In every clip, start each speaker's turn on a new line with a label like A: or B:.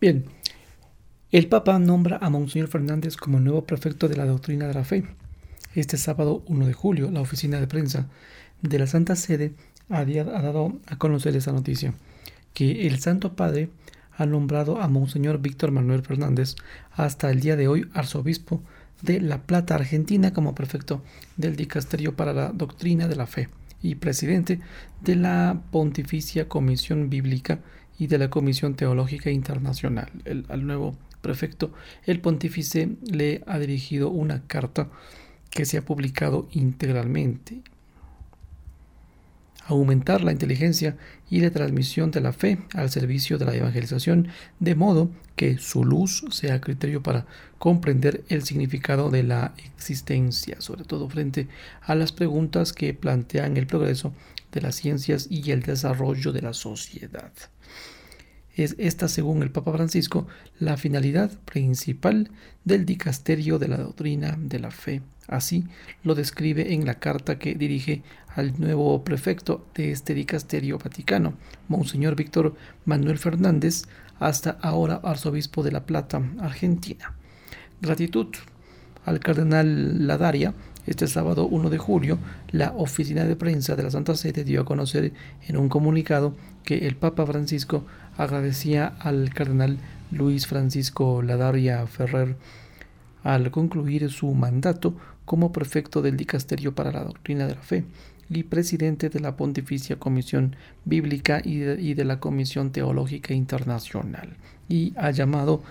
A: Bien, el Papa nombra a Monseñor Fernández como nuevo prefecto de la doctrina de la fe. Este sábado 1 de julio, la oficina de prensa de la Santa Sede ha dado a conocer esa noticia, que el Santo Padre ha nombrado a Monseñor Víctor Manuel Fernández hasta el día de hoy arzobispo de La Plata, Argentina, como prefecto del Dicasterio para la Doctrina de la Fe y presidente de la Pontificia Comisión Bíblica y de la Comisión Teológica Internacional. El, al nuevo prefecto, el pontífice le ha dirigido una carta que se ha publicado integralmente aumentar la inteligencia y la transmisión de la fe al servicio de la evangelización, de modo que su luz sea criterio para comprender el significado de la existencia, sobre todo frente a las preguntas que plantean el progreso de las ciencias y el desarrollo de la sociedad. Es esta, según el Papa Francisco, la finalidad principal del dicasterio de la doctrina de la fe. Así lo describe en la carta que dirige al nuevo prefecto de este dicasterio vaticano, Monseñor Víctor Manuel Fernández, hasta ahora arzobispo de La Plata, Argentina. Gratitud al cardenal Ladaria. Este sábado 1 de julio, la oficina de prensa de la Santa Sede dio a conocer en un comunicado que el Papa Francisco agradecía al cardenal Luis Francisco Ladaria Ferrer al concluir su mandato como prefecto del Dicasterio para la Doctrina de la Fe y presidente de la Pontificia Comisión Bíblica y de, la Comisión Teológica Internacional, y ha llamado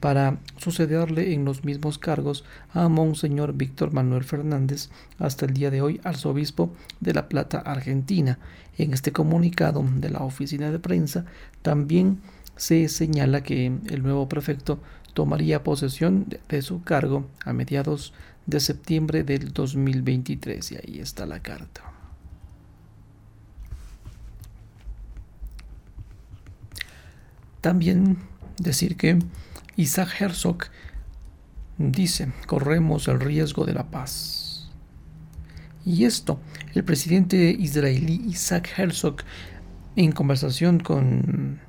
A: para sucederle en los mismos cargos a Monseñor Víctor Manuel Fernández, hasta el día de hoy arzobispo de La Plata, Argentina. En este comunicado de la oficina de prensa también se señala que el nuevo prefecto tomaría posesión de su cargo a mediados de septiembre del 2023 y ahí está la carta. También decir que Isaac Herzog dice, corremos el riesgo de la paz. Y esto, el presidente israelí Isaac Herzog, en conversación con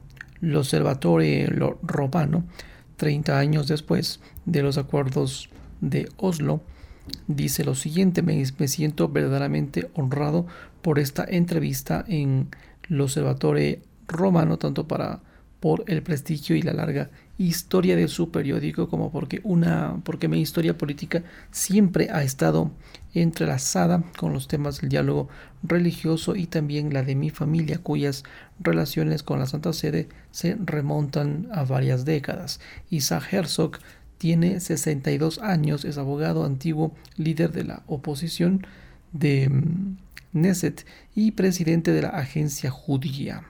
A: el Observatorio Romano, 30 años después de los acuerdos de Oslo, dice lo siguiente, me, siento verdaderamente honrado por esta entrevista en el Observatorio Romano, tanto para por el prestigio y la larga historia de su periódico como porque una porque mi historia política siempre ha estado entrelazada con los temas del diálogo religioso y también la de mi familia cuyas relaciones con la Santa Sede se remontan a varias décadas. Isaac Herzog tiene 62 años, es abogado antiguo, líder de la oposición de mm, Neset y presidente de la agencia judía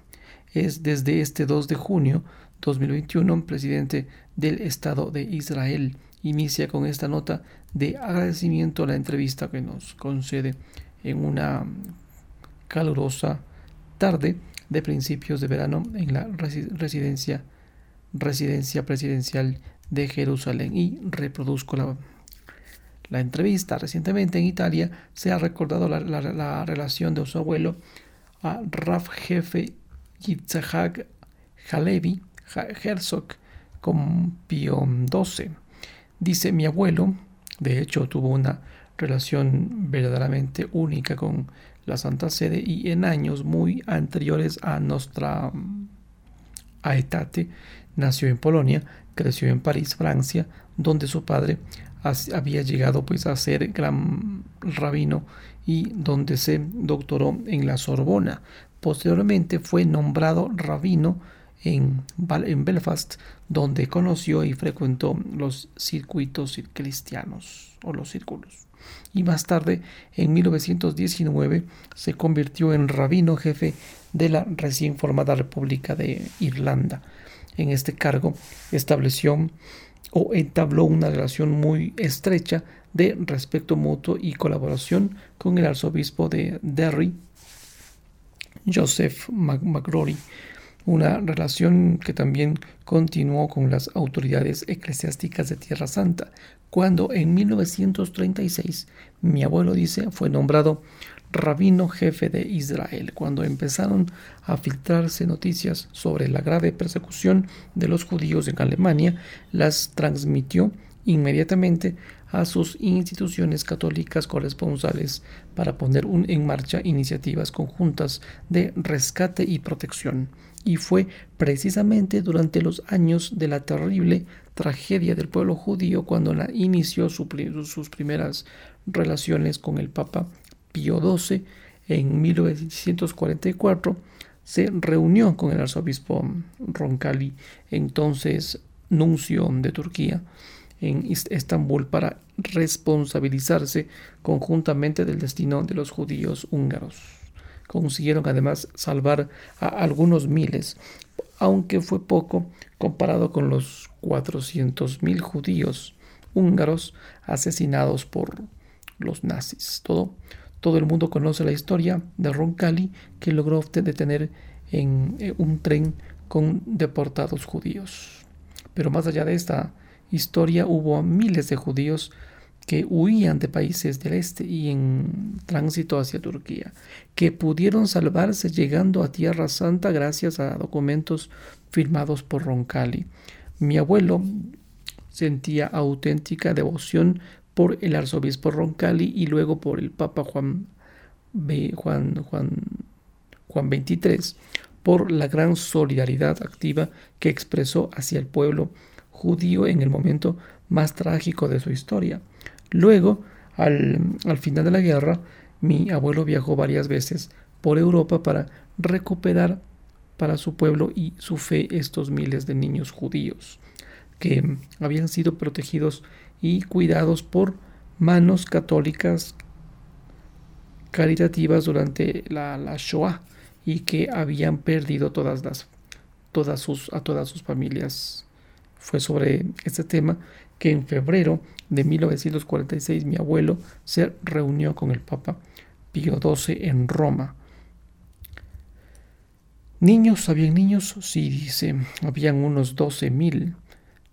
A: es desde este 2 de junio 2021, presidente del Estado de Israel. Inicia con esta nota de agradecimiento a la entrevista que nos concede en una calurosa tarde de principios de verano en la residencia, residencia presidencial de Jerusalén. Y reproduzco la, la entrevista. Recientemente en Italia se ha recordado la, la relación de su abuelo a Raf Jefe Yitzhak Halevi Herzog con Pío XII. Dice mi abuelo, de hecho tuvo una relación verdaderamente única con la Santa Sede y en años muy anteriores a nuestra aetate nació en Polonia, creció en París, Francia, donde su padre había llegado pues a ser gran rabino y donde se doctoró en la Sorbona. Posteriormente fue nombrado rabino en, Belfast, donde conoció y frecuentó los circuitos cristianos o los círculos. Y más tarde, en 1919, se convirtió en rabino jefe de la recién formada República de Irlanda. En este cargo estableció o entabló una relación muy estrecha de respeto mutuo y colaboración con el arzobispo de Derry, Joseph McGrory, una relación que también continuó con las autoridades eclesiásticas de Tierra Santa, cuando en 1936 mi abuelo dice fue nombrado rabino jefe de Israel, cuando empezaron a filtrarse noticias sobre la grave persecución de los judíos en Alemania, las transmitió inmediatamente a sus instituciones católicas corresponsales para poner en marcha iniciativas conjuntas de rescate y protección. Y fue precisamente durante los años de la terrible tragedia del pueblo judío cuando inició sus primeras relaciones con el Papa Pío XII en 1944 se reunió con el arzobispo Roncalli, entonces nuncio de Turquía, en Estambul para responsabilizarse conjuntamente del destino de los judíos húngaros. Consiguieron además salvar a algunos miles, aunque fue poco comparado con los 400.000 judíos húngaros asesinados por los nazis. Todo, todo el mundo conoce la historia de Roncalli que logró detener en eh, un tren con deportados judíos. Pero más allá de esta historia hubo miles de judíos que huían de países del este y en tránsito hacia Turquía, que pudieron salvarse llegando a Tierra Santa gracias a documentos firmados por Roncalli. Mi abuelo sentía auténtica devoción por el arzobispo Roncalli y luego por el Papa Juan, Juan, Juan, XXIII, por la gran solidaridad activa que expresó hacia el pueblo judío en el momento más trágico de su historia. Luego, al, al final de la guerra, mi abuelo viajó varias veces por Europa para recuperar para su pueblo y su fe estos miles de niños judíos que habían sido protegidos y cuidados por manos católicas caritativas durante la, la Shoah y que habían perdido todas las todas sus a todas sus familias fue sobre este tema que en febrero de 1946 mi abuelo se reunió con el Papa Pío XII en Roma. Niños, ¿habían niños? Sí, dice, habían unos 12.000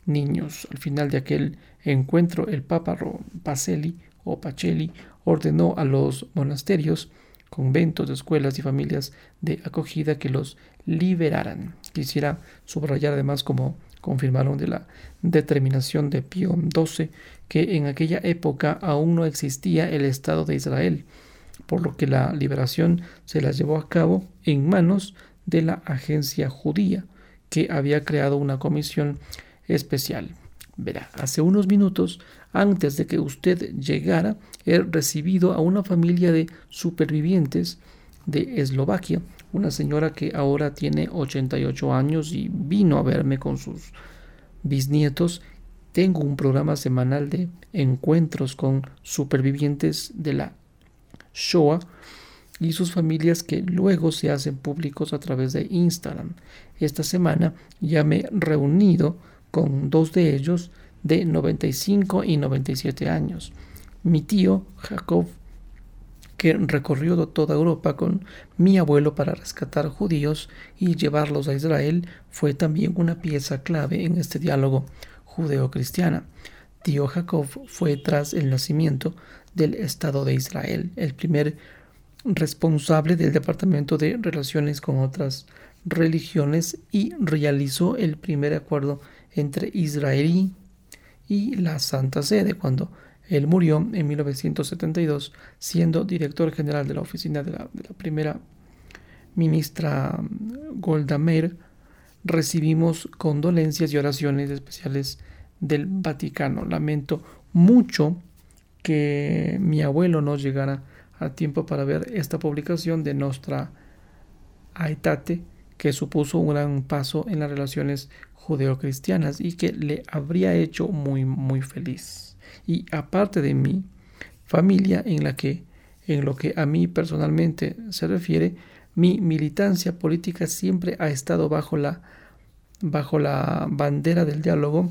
A: niños. Al final de aquel encuentro, el Papa Pacelli o Pacelli ordenó a los monasterios, conventos, escuelas y familias de acogida que los liberaran. Quisiera subrayar además como confirmaron de la determinación de Pío XII que en aquella época aún no existía el Estado de Israel, por lo que la liberación se la llevó a cabo en manos de la agencia judía, que había creado una comisión especial. Verá, hace unos minutos, antes de que usted llegara, he recibido a una familia de supervivientes de Eslovaquia una señora que ahora tiene 88 años y vino a verme con sus bisnietos. Tengo un programa semanal de encuentros con supervivientes de la Shoah y sus familias que luego se hacen públicos a través de Instagram. Esta semana ya me he reunido con dos de ellos de 95 y 97 años. Mi tío Jacob que recorrió toda Europa con mi abuelo para rescatar judíos y llevarlos a Israel, fue también una pieza clave en este diálogo judeo-cristiana. Tío Jacob fue tras el nacimiento del Estado de Israel, el primer responsable del Departamento de Relaciones con otras religiones y realizó el primer acuerdo entre Israel y la Santa Sede cuando él murió en 1972 siendo director general de la oficina de la, primera ministra mm, Golda Meir. Recibimos condolencias y oraciones especiales del Vaticano. Lamento mucho que mi abuelo no llegara a tiempo para ver esta publicación de Nostra Aetate, que supuso un gran paso en las relaciones judeocristianas y que le habría hecho muy, muy feliz y aparte de mi familia en la que en lo que a mí personalmente se refiere, mi militancia política siempre ha estado bajo la bajo la bandera del diálogo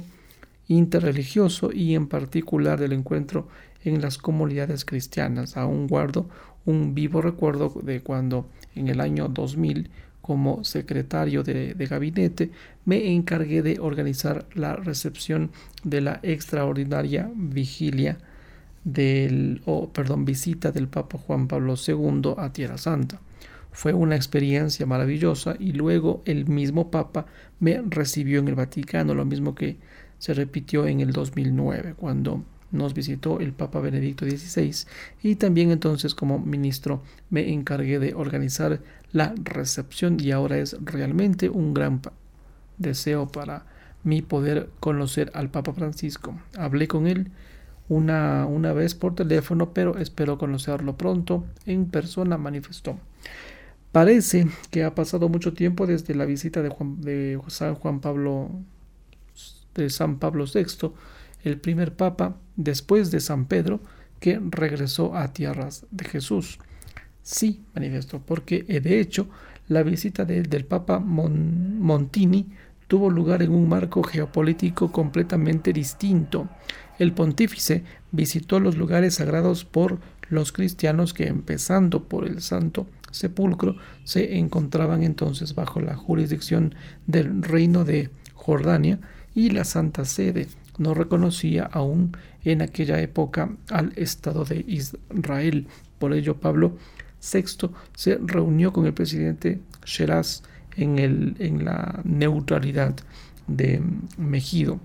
A: interreligioso y en particular del encuentro en las comunidades cristianas. Aún guardo un vivo recuerdo de cuando en el año 2000 como secretario de, gabinete, me encargué de organizar la recepción de la extraordinaria vigilia del, o perdón, visita del Papa Juan Pablo II a Tierra Santa. Fue una experiencia maravillosa y luego el mismo Papa me recibió en el Vaticano, lo mismo que se repitió en el 2009, cuando nos visitó el Papa Benedicto XVI y también entonces como ministro me encargué de organizar la recepción y ahora es realmente un gran deseo para mí poder conocer al Papa Francisco. Hablé con él una, una vez por teléfono, pero espero conocerlo pronto en persona, manifestó. Parece que ha pasado mucho tiempo desde la visita de, Juan, de San Juan Pablo de San Pablo VI, el primer papa después de San Pedro que regresó a tierras de Jesús. Sí, manifestó, porque eh, de hecho la visita del Papa Montini tuvo lugar en un marco geopolítico completamente distinto. El pontífice visitó los lugares sagrados por los cristianos que, empezando por el Santo Sepulcro, se encontraban entonces bajo la jurisdicción del reino de Jordania y la Santa Sede no reconocía aún en aquella época al Estado de Israel. Por ello, Pablo VI se reunió con el presidente Sheraz en, la neutralidad de Mejido,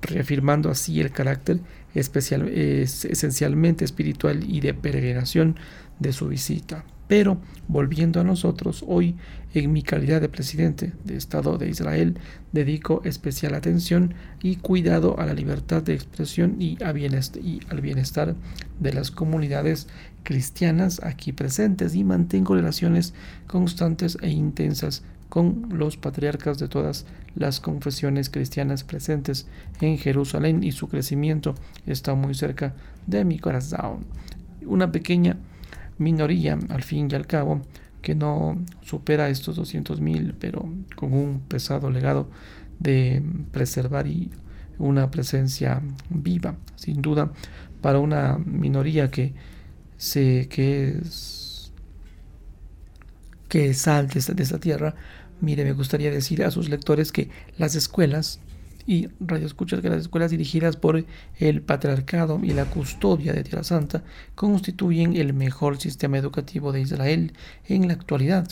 A: reafirmando así el carácter esencialmente espiritual y de peregrinación de su visita. Pero, volviendo a nosotros, hoy, en mi calidad de presidente de Estado de Israel, dedico especial atención y cuidado a la libertad de expresión y, al bienestar de las comunidades cristianas aquí presentes y mantengo relaciones constantes e intensas con los patriarcas de todas las confesiones cristianas presentes en Jerusalén y su crecimiento está muy cerca de mi corazón. Una pequeña minoría, al fin y al cabo, que no supera estos 200.000, pero con un pesado legado de preservar y una presencia viva, sin duda, para una minoría que se que es que sal de esta tierra. Mire, me gustaría decir a sus lectores que las escuelas y Radio Escuchas que las escuelas dirigidas por el patriarcado y la custodia de Tierra Santa constituyen el mejor sistema educativo de Israel en la actualidad,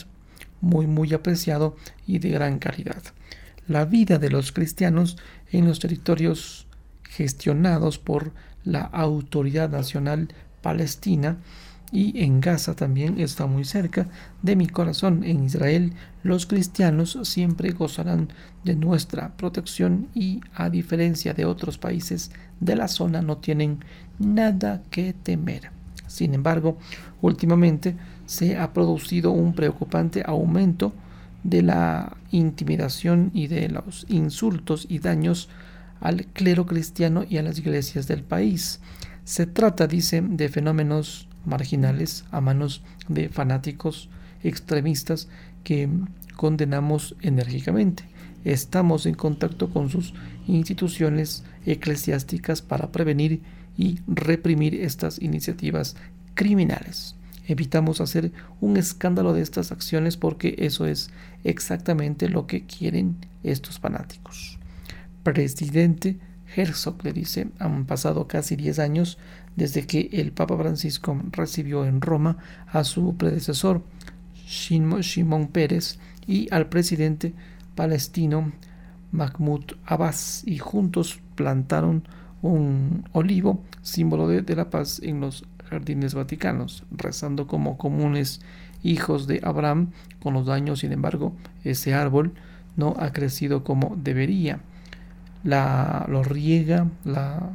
A: muy muy apreciado y de gran calidad. La vida de los cristianos en los territorios gestionados por la Autoridad Nacional Palestina y en Gaza también está muy cerca de mi corazón. En Israel los cristianos siempre gozarán de nuestra protección y a diferencia de otros países de la zona no tienen nada que temer. Sin embargo, últimamente se ha producido un preocupante aumento de la intimidación y de los insultos y daños al clero cristiano y a las iglesias del país. Se trata, dice, de fenómenos marginales a manos de fanáticos extremistas que condenamos enérgicamente. Estamos en contacto con sus instituciones eclesiásticas para prevenir y reprimir estas iniciativas criminales. Evitamos hacer un escándalo de estas acciones porque eso es exactamente lo que quieren estos fanáticos. Presidente Herzog le dice, han pasado casi 10 años desde que el Papa Francisco recibió en Roma a su predecesor, Shimon Pérez, y al presidente palestino Mahmoud Abbas, y juntos plantaron un olivo, símbolo de, de la paz, en los jardines vaticanos, rezando como comunes hijos de Abraham. Con los daños, sin embargo, ese árbol no ha crecido como debería la, lo riega la,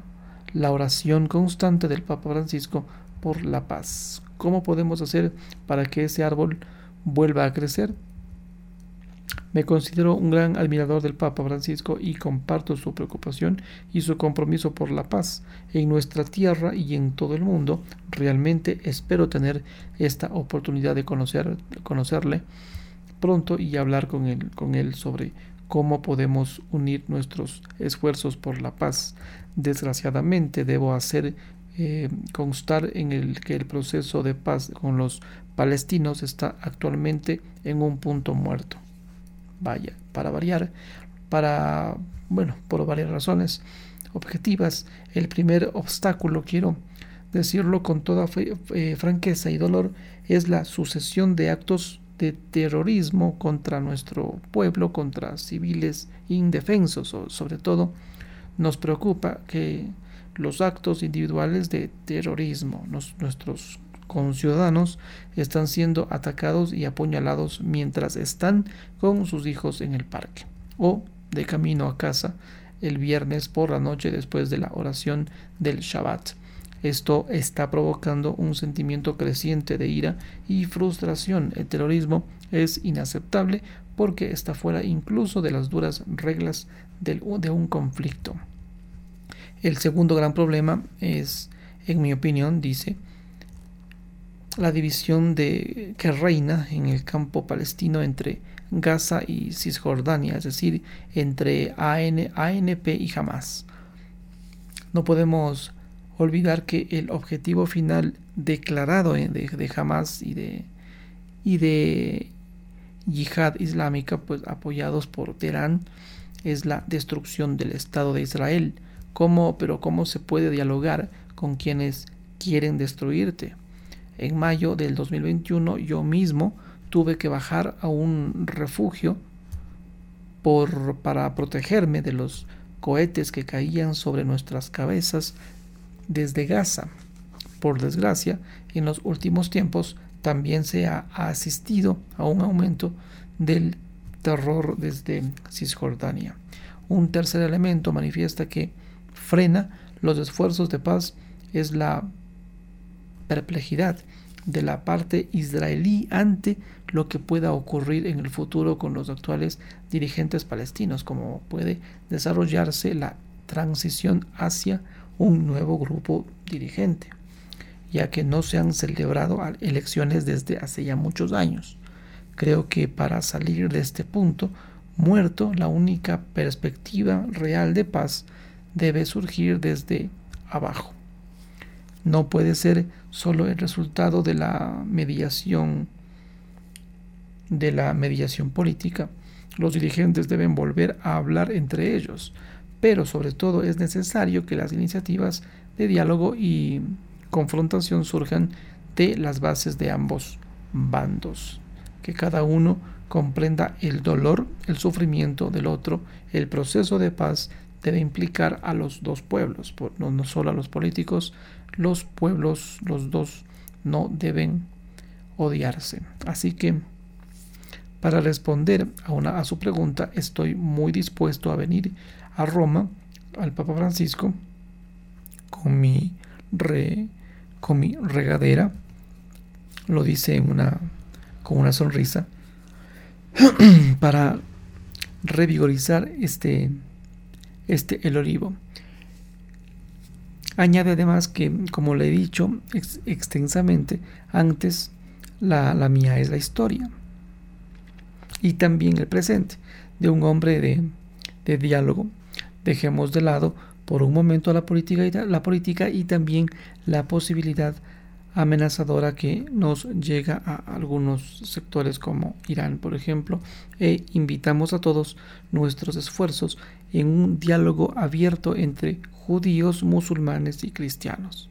A: la oración constante del Papa Francisco por la paz. ¿Cómo podemos hacer para que ese árbol vuelva a crecer? Me considero un gran admirador del Papa Francisco y comparto su preocupación y su compromiso por la paz en nuestra tierra y en todo el mundo. Realmente espero tener esta oportunidad de conocer, conocerle pronto y hablar con él, con él sobre cómo podemos unir nuestros esfuerzos por la paz. Desgraciadamente debo hacer eh, constar en el que el proceso de paz con los palestinos está actualmente en un punto muerto. Vaya, para variar, para, bueno, por varias razones objetivas, el primer obstáculo, quiero decirlo con toda eh, franqueza y dolor, es la sucesión de actos de terrorismo contra nuestro pueblo, contra civiles indefensos. Sobre todo nos preocupa que los actos individuales de terrorismo, nuestros conciudadanos están siendo atacados y apuñalados mientras están con sus hijos en el parque o de camino a casa el viernes por la noche después de la oración del Shabbat. Esto está provocando un sentimiento creciente de ira y frustración. El terrorismo es inaceptable porque está fuera incluso de las duras reglas de un conflicto. El segundo gran problema es, en mi opinión, dice, la división que reina en el campo palestino entre Gaza y Cisjordania, es decir, entre ANP y Hamas. No podemos olvidar que el objetivo final declarado de, de Hamas y de, y de yihad islámica, pues apoyados por Teherán, es la destrucción del Estado de Israel. ¿Cómo, pero cómo se puede dialogar con quienes quieren destruirte? En mayo del 2021 yo mismo tuve que bajar a un refugio por, para protegerme de los cohetes que caían sobre nuestras cabezas desde Gaza. Por desgracia, en los últimos tiempos también se ha asistido a un aumento del terror desde Cisjordania. Un tercer elemento manifiesta que frena los esfuerzos de paz es la perplejidad de la parte israelí ante lo que pueda ocurrir en el futuro con los actuales dirigentes palestinos, como puede desarrollarse la transición hacia un nuevo grupo dirigente, ya que no se han celebrado elecciones desde hace ya muchos años. Creo que para salir de este punto muerto, la única perspectiva real de paz debe surgir desde abajo. No puede ser solo el resultado de la mediación de la mediación política. Los dirigentes deben volver a hablar entre ellos, pero sobre todo es necesario que las iniciativas de diálogo y confrontación surjan de las bases de ambos bandos, que cada uno comprenda el dolor, el sufrimiento del otro, el proceso de paz debe implicar a los dos pueblos, no, solo a los políticos, los pueblos, los dos, no deben odiarse. Así que, para responder a, una, a su pregunta, estoy muy dispuesto a venir a Roma, al Papa Francisco, con mi, con mi regadera, lo dice con una sonrisa, para revigorizar este, este el olivo. Añade además que, como le he dicho extensamente antes, la, mía es la historia y también el presente de un hombre de, diálogo. Dejemos de lado por un momento la política, y, la política y también la posibilidad amenazadora que nos llega a algunos sectores como Irán, por ejemplo, e invitamos a todos nuestros esfuerzos en un diálogo abierto entre judíos, musulmanes y cristianos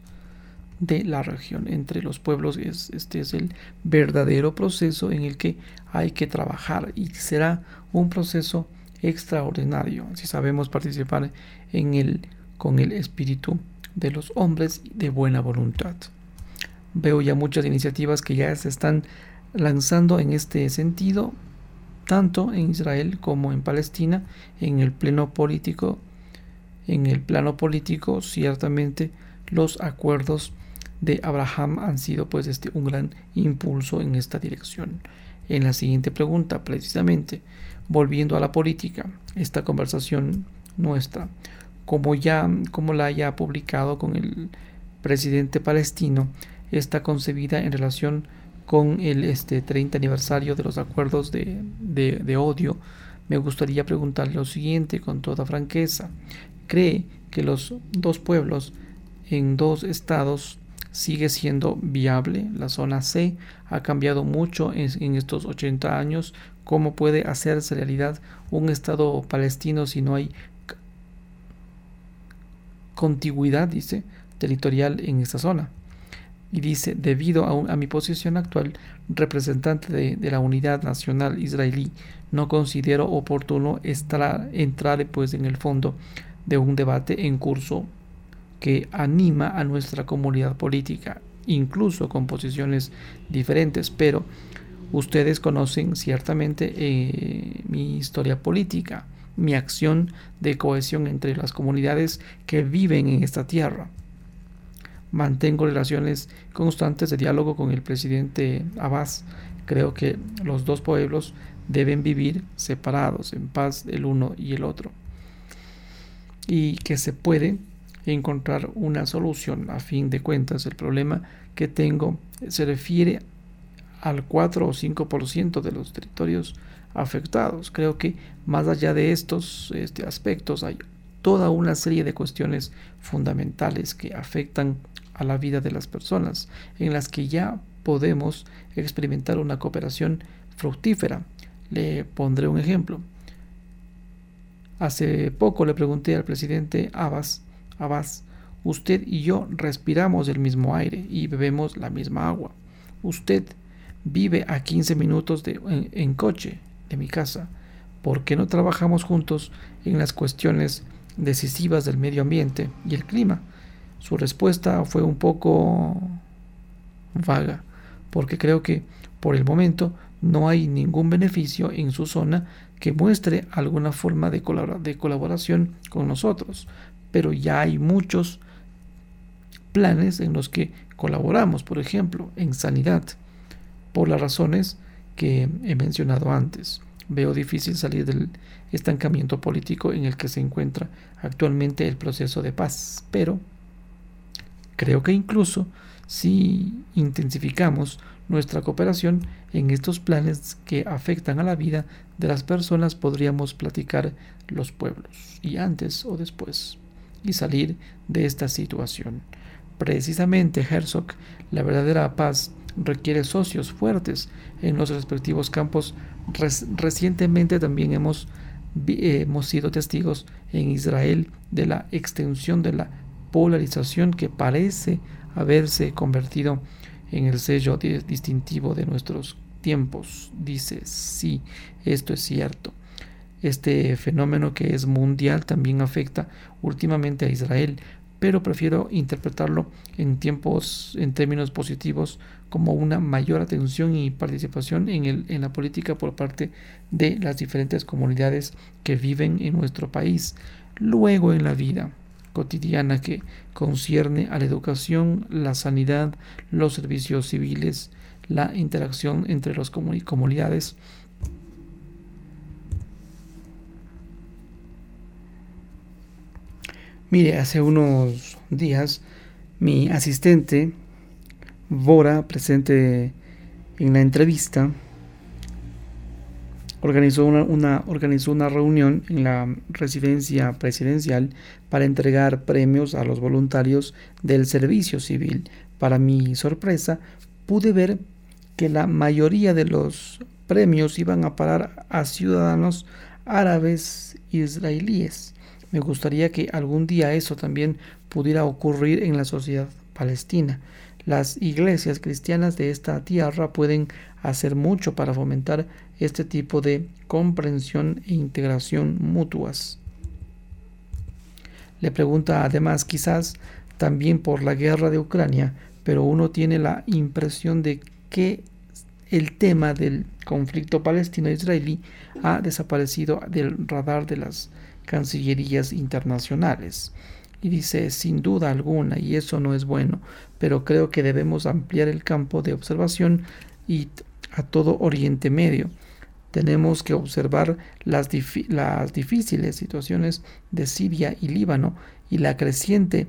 A: de la región. Entre los pueblos este es el verdadero proceso en el que hay que trabajar y será un proceso extraordinario si sabemos participar en él con el espíritu de los hombres de buena voluntad. Veo ya muchas iniciativas que ya se están lanzando en este sentido, tanto en Israel como en Palestina, en el pleno político en el plano político, ciertamente los acuerdos de Abraham han sido pues este un gran impulso en esta dirección. En la siguiente pregunta, precisamente, volviendo a la política, esta conversación nuestra, como ya como la haya publicado con el presidente palestino, está concebida en relación con el este 30 aniversario de los acuerdos de, de, de odio, me gustaría preguntarle lo siguiente con toda franqueza cree que los dos pueblos en dos estados sigue siendo viable. La zona C ha cambiado mucho en, estos 80 años. ¿Cómo puede hacerse realidad un Estado palestino si no hay contigüidad, dice, territorial en esta zona? Y dice, debido a, mi posición actual, representante de, la unidad nacional israelí, no considero oportuno estar, entrar pues, en el fondo de un debate en curso que anima a nuestra comunidad política, incluso con posiciones diferentes, pero ustedes conocen ciertamente eh, mi historia política, mi acción de cohesión entre las comunidades que viven en esta tierra. Mantengo relaciones constantes de diálogo con el presidente Abbas. Creo que los dos pueblos deben vivir separados, en paz el uno y el otro. Y que se puede encontrar una solución. A fin de cuentas, el problema que tengo se refiere al 4 o 5% de los territorios afectados. Creo que más allá de estos este, aspectos hay toda una serie de cuestiones fundamentales que afectan a la vida de las personas, en las que ya podemos experimentar una cooperación fructífera. Le pondré un ejemplo. Hace poco le pregunté al presidente Abbas Usted y yo respiramos el mismo aire y bebemos la misma agua. Usted vive a 15 minutos de, en, coche de mi casa. ¿Por qué no trabajamos juntos en las cuestiones decisivas del medio ambiente y el clima? Su respuesta fue un poco vaga, porque creo que por el momento no hay ningún beneficio en su zona que muestre alguna forma de, colaboración con nosotros pero ya hay muchos planes en los que colaboramos, por ejemplo, en sanidad, por las razones que he mencionado antes. Veo difícil salir del estancamiento político en el que se encuentra actualmente el proceso de paz, pero creo que incluso si intensificamos nuestra cooperación en estos planes que afectan a la vida de las personas, podríamos platicar los pueblos, y antes o después y salir de esta situación. Precisamente, Herzog, la verdadera paz requiere socios fuertes en los respectivos campos. recientemente también hemos, hemos sido testigos en Israel de la extensión de la polarización que parece haberse convertido en el sello distintivo de nuestros tiempos. Dice, sí, esto es cierto. Este fenómeno que es mundial también afecta últimamente a Israel, pero prefiero interpretarlo en tiempos en términos positivos como una mayor atención y participación en, el, en la política por parte de las diferentes comunidades que viven en nuestro país. Luego en la vida cotidiana que concierne a la educación, la sanidad, los servicios civiles, la interacción entre las comunidades, Mire, hace unos días mi asistente, Bora, presente en la entrevista, organizó una, organizó una reunión en la residencia presidencial para entregar premios a los voluntarios del servicio civil. Para mi sorpresa, pude ver que la mayoría de los premios iban a parar a ciudadanos árabes israelíes. Me gustaría que algún día eso también pudiera ocurrir en la sociedad palestina. Las iglesias cristianas de esta tierra pueden hacer mucho para fomentar este tipo de comprensión e integración mutuas. Le pregunta además quizás también por la guerra de Ucrania, pero uno tiene la impresión de que el tema del conflicto palestino-israelí ha desaparecido del radar de las cancillerías internacionales. Y dice, sin duda alguna, y eso no es bueno, pero creo que debemos ampliar el campo de observación y a todo Oriente Medio. Tenemos que observar las, las difíciles situaciones de Siria y Líbano y la creciente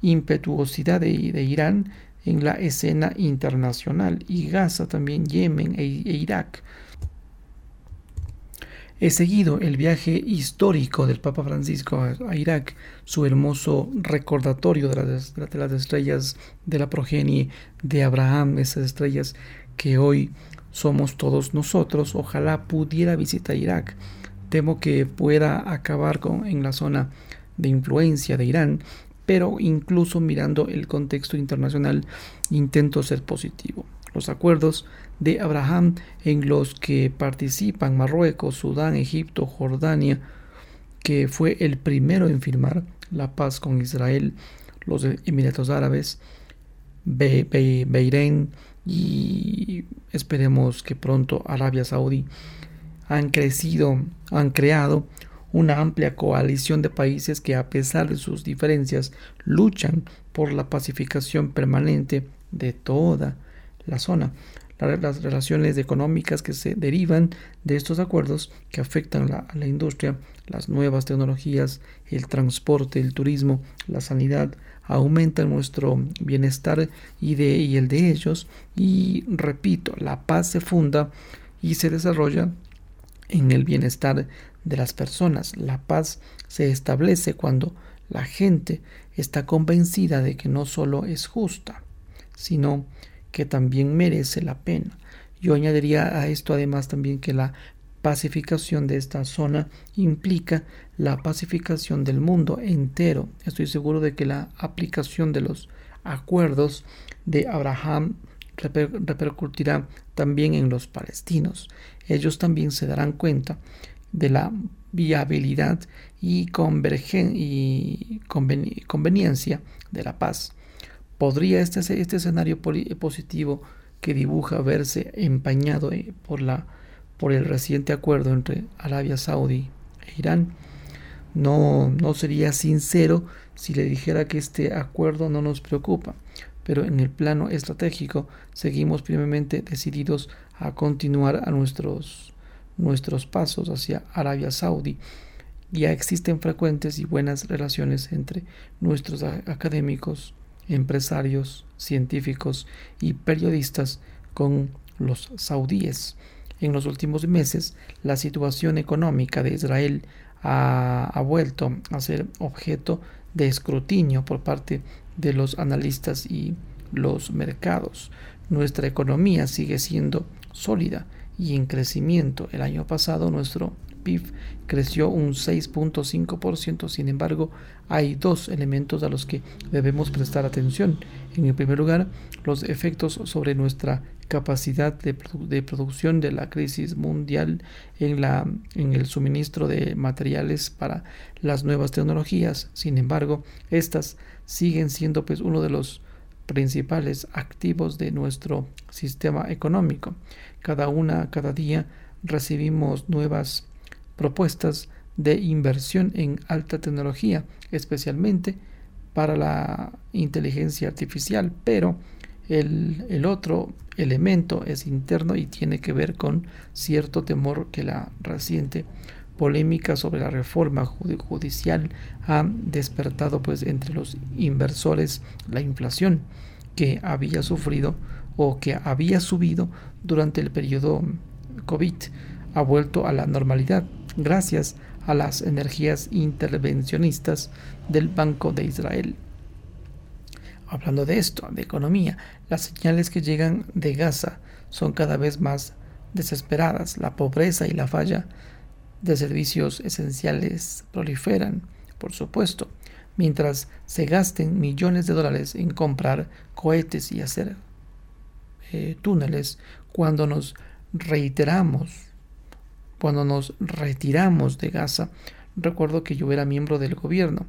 A: impetuosidad de, de Irán en la escena internacional y Gaza también, Yemen e, e Irak. He seguido el viaje histórico del Papa Francisco a, Irak, su hermoso recordatorio de las, estrellas de la progenie de Abraham, esas estrellas que hoy somos todos nosotros. Ojalá pudiera visitar Irak. Temo que pueda acabar con, en la zona de influencia de Irán, pero incluso mirando el contexto internacional intento ser positivo. Los acuerdos de Abraham en los que participan Marruecos, Sudán, Egipto, Jordania, que fue el primero en firmar la paz con Israel, los Emiratos Árabes, Bahrein y esperemos que pronto Arabia Saudí han crecido, han creado una amplia coalición de países que a pesar de sus diferencias luchan por la pacificación permanente de toda la zona. Las relaciones económicas que se derivan de estos acuerdos que afectan a la industria, las nuevas tecnologías, el transporte, el turismo, la sanidad, aumentan nuestro bienestar y, y el de ellos. Y repito, la paz se funda y se desarrolla en el bienestar de las personas. La paz se establece cuando la gente está convencida de que no solo es justa, sino que también merece la pena. Yo añadiría a esto además también que la pacificación de esta zona implica la pacificación del mundo entero. Estoy seguro de que la aplicación de los acuerdos de Abraham repercutirá también en los palestinos. Ellos también se darán cuenta de la viabilidad y, y conveniencia de la paz. ¿Podría este, este escenario positivo que dibuja verse empañado eh, por, la, por el reciente acuerdo entre Arabia Saudí e Irán? No, no sería sincero si le dijera que este acuerdo no nos preocupa, pero en el plano estratégico seguimos firmemente decididos a continuar a nuestros nuestros pasos hacia Arabia Saudí. Ya existen frecuentes y buenas relaciones entre nuestros académicos, empresarios, científicos y periodistas con los saudíes. En los últimos meses, la situación económica de Israel ha, ha, vuelto a ser objeto de escrutinio por parte de los analistas y los mercados. Nuestra economía sigue siendo sólida y en crecimiento. El año pasado nuestro PIB creció un 6.5%, sin embargo hay dos elementos a los que debemos prestar atención. En el primer lugar, los efectos sobre nuestra capacidad de, de, producción de la crisis mundial en, la, en el suministro de materiales para las nuevas tecnologías. Sin embargo, estas siguen siendo pues uno de los principales activos de nuestro sistema económico. Cada una, cada día recibimos nuevas propuestas de inversión en alta tecnología, especialmente para la inteligencia artificial, pero el, el, otro elemento es interno y tiene que ver con cierto temor que la reciente polémica sobre la reforma judicial ha despertado pues entre los inversores la inflación que había sufrido o que había subido durante el periodo COVID. Ha vuelto a la normalidad gracias a las energías intervencionistas del Banco de Israel. Hablando de esto, de economía, las señales que llegan de Gaza son cada vez más desesperadas. La pobreza y la falla de servicios esenciales proliferan, por supuesto, mientras se gasten millones de dólares en comprar cohetes y hacer eh, túneles, cuando nos reiteramos, cuando nos retiramos de Gaza, recuerdo que yo era miembro del gobierno.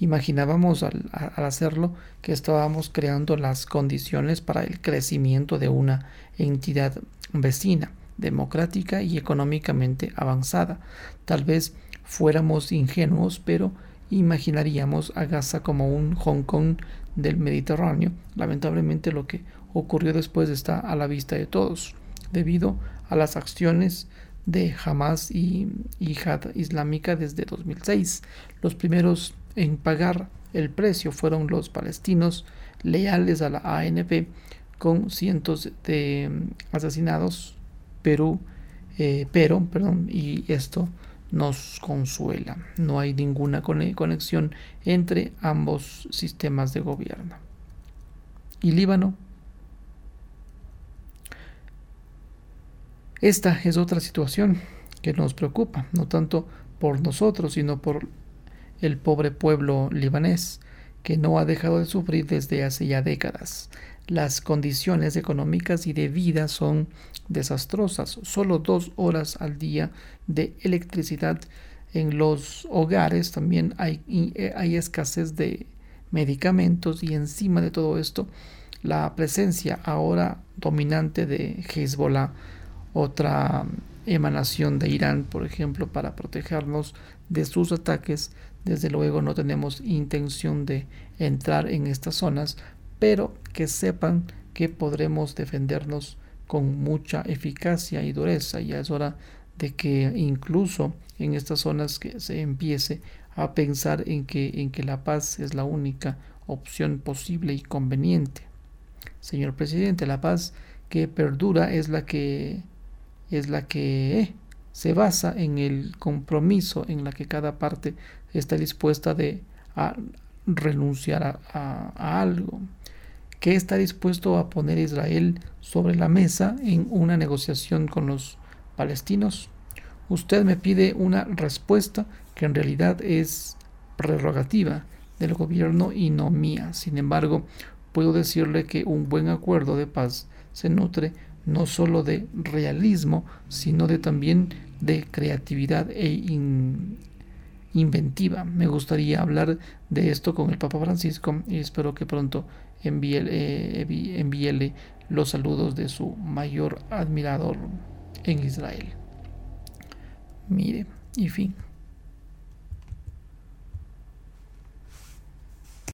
A: Imaginábamos al, al, hacerlo que estábamos creando las condiciones para el crecimiento de una entidad vecina, democrática y económicamente avanzada. Tal vez fuéramos ingenuos, pero imaginaríamos a Gaza como un Hong Kong del Mediterráneo. Lamentablemente lo que ocurrió después está a la vista de todos, debido a las acciones de Hamas y Jihad Islámica desde 2006. Los primeros en pagar el precio fueron los palestinos leales a la ANP con cientos de asesinados. Perú eh, pero, perdón, y esto nos consuela. No hay ninguna conexión entre ambos sistemas de gobierno. ¿Y Líbano? Esta es otra situación que nos preocupa, no tanto por nosotros, sino por el pobre pueblo libanés, que no ha dejado de sufrir desde hace ya décadas. Las condiciones económicas y de vida son desastrosas. Solo dos horas al día de electricidad en los hogares. También hay, eh, hay escasez de medicamentos y encima de todo esto la presencia ahora dominante de Hezbollah, otra emanación de Irán, por ejemplo, para protegernos de sus ataques. Desde luego no tenemos intención de entrar en estas zonas, pero que sepan que podremos defendernos con mucha eficacia y dureza. Ya es hora de que incluso en estas zonas que se empiece a pensar en que, en que la paz es la única opción posible y conveniente. Señor presidente, la paz que perdura es la que es la que se basa en el compromiso en la que cada parte está dispuesta de a renunciar a algo que está dispuesto a poner Israel sobre la mesa en una negociación con los palestinos. Usted me pide una respuesta que en realidad es prerrogativa del gobierno y no mía. Sin embargo, puedo decirle que un buen acuerdo de paz se nutre no solo de realismo, sino de también de creatividad e inventiva. Me gustaría hablar de esto con el Papa Francisco y espero que pronto eh, envíele los saludos de su mayor admirador en Israel. Mire, y fin.